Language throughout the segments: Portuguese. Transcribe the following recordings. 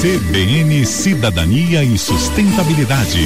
CBN Cidadania e Sustentabilidade.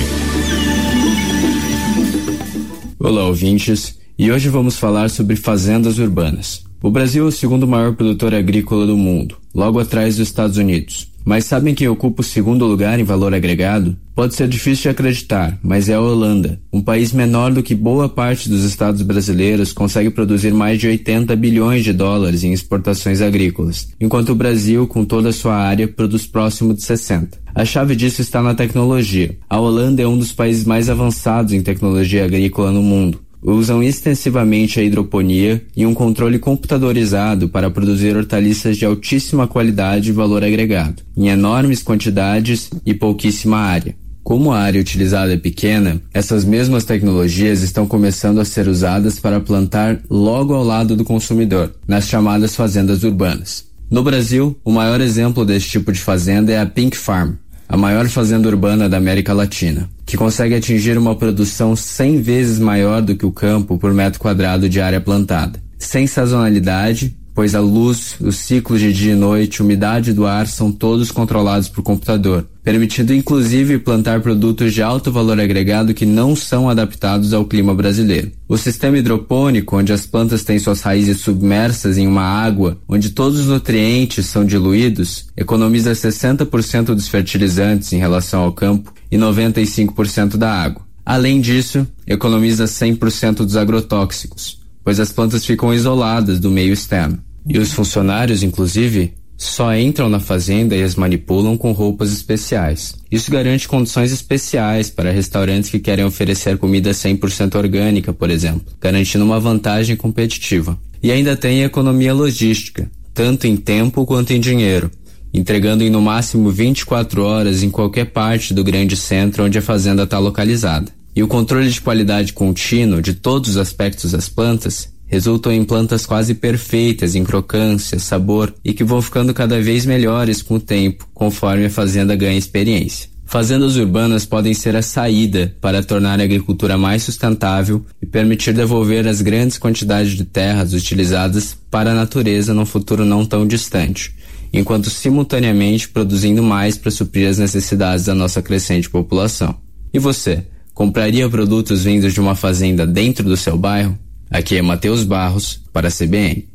Olá, ouvintes, e hoje vamos falar sobre fazendas urbanas. O Brasil é o segundo maior produtor agrícola do mundo, logo atrás dos Estados Unidos. Mas sabem quem ocupa o segundo lugar em valor agregado? Pode ser difícil de acreditar, mas é a Holanda. Um país menor do que boa parte dos estados brasileiros consegue produzir mais de 80 bilhões de dólares em exportações agrícolas, enquanto o Brasil, com toda a sua área, produz próximo de 60. A chave disso está na tecnologia. A Holanda é um dos países mais avançados em tecnologia agrícola no mundo usam extensivamente a hidroponia e um controle computadorizado para produzir hortaliças de altíssima qualidade e valor agregado, em enormes quantidades e pouquíssima área. Como a área utilizada é pequena, essas mesmas tecnologias estão começando a ser usadas para plantar logo ao lado do consumidor, nas chamadas fazendas urbanas. No Brasil, o maior exemplo desse tipo de fazenda é a Pink Farm, a maior fazenda urbana da América Latina, que consegue atingir uma produção 100 vezes maior do que o campo por metro quadrado de área plantada. Sem sazonalidade, pois a luz, os ciclos de dia e noite, umidade do ar são todos controlados por computador, permitindo inclusive plantar produtos de alto valor agregado que não são adaptados ao clima brasileiro. O sistema hidropônico, onde as plantas têm suas raízes submersas em uma água onde todos os nutrientes são diluídos, economiza 60% dos fertilizantes em relação ao campo e 95% da água. Além disso, economiza 100% dos agrotóxicos, pois as plantas ficam isoladas do meio externo. E os funcionários, inclusive, só entram na fazenda e as manipulam com roupas especiais. Isso garante condições especiais para restaurantes que querem oferecer comida 100% orgânica, por exemplo, garantindo uma vantagem competitiva. E ainda tem economia logística, tanto em tempo quanto em dinheiro, entregando em no máximo 24 horas em qualquer parte do grande centro onde a fazenda está localizada. E o controle de qualidade contínuo de todos os aspectos das plantas resultam em plantas quase perfeitas em crocância, sabor e que vão ficando cada vez melhores com o tempo, conforme a fazenda ganha experiência. Fazendas urbanas podem ser a saída para tornar a agricultura mais sustentável e permitir devolver as grandes quantidades de terras utilizadas para a natureza num futuro não tão distante, enquanto simultaneamente produzindo mais para suprir as necessidades da nossa crescente população. E você, compraria produtos vindos de uma fazenda dentro do seu bairro? Aqui é Matheus Barros para a CBN.